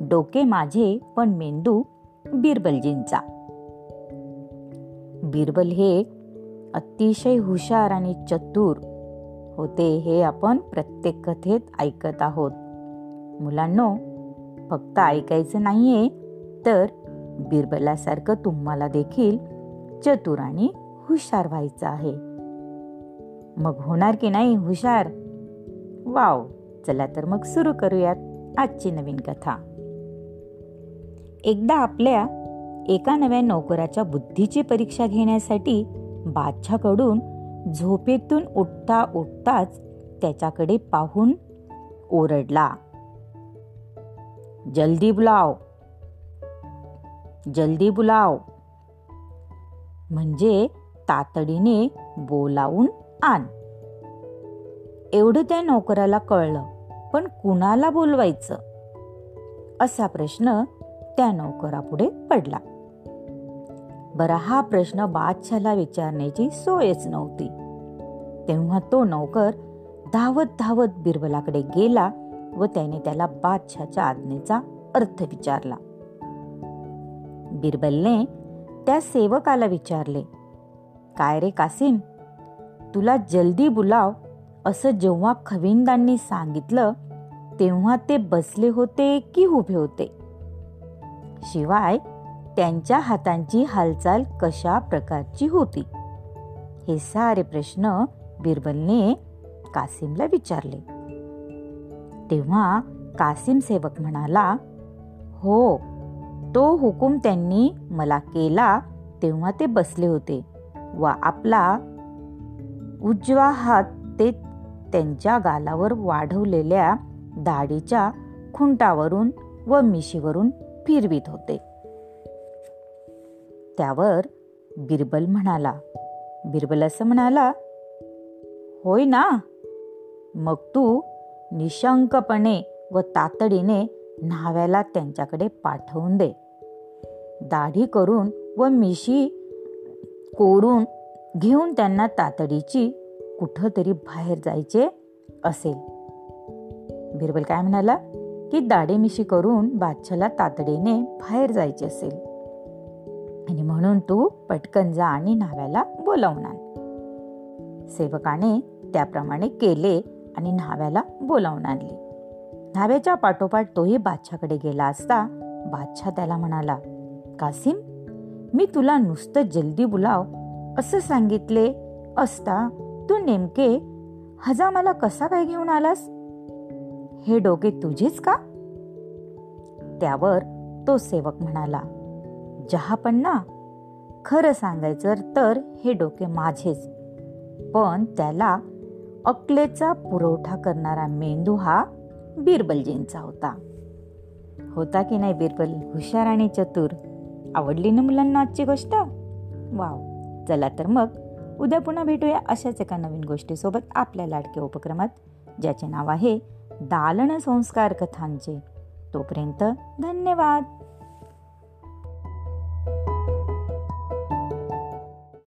डोके माझे पण मेंदू बिरबलजींचा. बिरबल हे अतिशय हुशार आणि चतुर होते हे आपण प्रत्येक कथेत ऐकत आहोत. मुलांनो फक्त ऐकायचं नाहीये तर बिरबलासारखं तुम्हाला देखील चतुर आणि हुशार व्हायचं आहे. मग होणार की नाही हुशार? वाव! चला तर मग सुरू करूयात आजची नवीन कथा. एकदा आपल्या एका नव्या नोकराच्या बुद्धीची परीक्षा घेण्यासाठी बादशाकडून झोपेतून उठता उठताच त्याच्याकडे पाहून ओरडला जल्दी बुलाव जल्दी बुलाव. म्हणजे तातडीने बोलावून आण. एवढं त्या नोकराला कळलं पण कुणाला बोलवायचं? असा प्रश्न त्या नोकरापुढे पडला. बरा हा प्रश्न बादशाला विचारण्याची सोयच नव्हती. तेव्हा तो नौकर धावत धावत बिरबलाकडे गेला व त्याने त्याला बादशाच्या आज्ञेचा अर्थ विचारला. बिरबलने त्या सेवकाला विचारले काय रे कासिम तुला जल्दी बुलाव. असं जेव्हा खविंदांनी सांगितलं तेव्हा ते बसले होते की उभे होते? शिवाय त्यांच्या हातांची हालचाल कशा प्रकारची होती? हे सारे प्रश्न बिरबलने कासिमला विचारले. तेव्हा कासिम सेवक म्हणाला हो तो हुकूम त्यांनी मला केला तेव्हा ते बसले होते व आपला उजवा हात ते त्यांच्या गालावर वाढवलेल्या दाढीच्या खुंटावरून व मिशीवरून फिरवीत होते. त्यावर बिरबल म्हणाला बिरबल असं म्हणाला होय ना मग तू निशंकपणे व तातडीने न्हाव्याला त्यांच्याकडे पाठवून दे. दाढी करून व मिशी कोरून घेऊन त्यांना तातडीची कुठंतरी बाहेर जायचे असेल. बिरबल काय म्हणाला की दाडेमिशी करून बादशाला तातडीने बाहेर जायचे असेल. आणि म्हणून तू पटकन जा आणि न्हाव्याला बोलावून आण सेवकाने त्याप्रमाणे केले आणि न्हाव्याला बोलावून आणले. न्हाव्याच्या पाठोपाठ तोही बादशाकडे गेला असता बादशाह त्याला म्हणाला कासिम मी तुला नुसतं जल्दी बुलाव. असं सांगितले असता तू नेमके हजा मला कसा काय घेऊन आलास? हे डोके तुझेच का? त्यावर तो सेवक म्हणाला जहापण्णा खरं सांगायचं तर हे डोके माझेच. पण त्याला अकलेचा पुरवठा करणारा मेंदू हा बिरबलजींचा होता. होता की नाही बिरबल? हुशार आणि चतुर. आवडली ना मुलांना आजची गोष्ट? वाव! चला तर मग उद्या पुन्हा भेटूया अशाच एका नवीन गोष्टीसोबत आपल्या लाडक्या उपक्रमात ज्याचे नाव आहे दालन संस्कार कथांचे. तोपर्यंत धन्यवाद.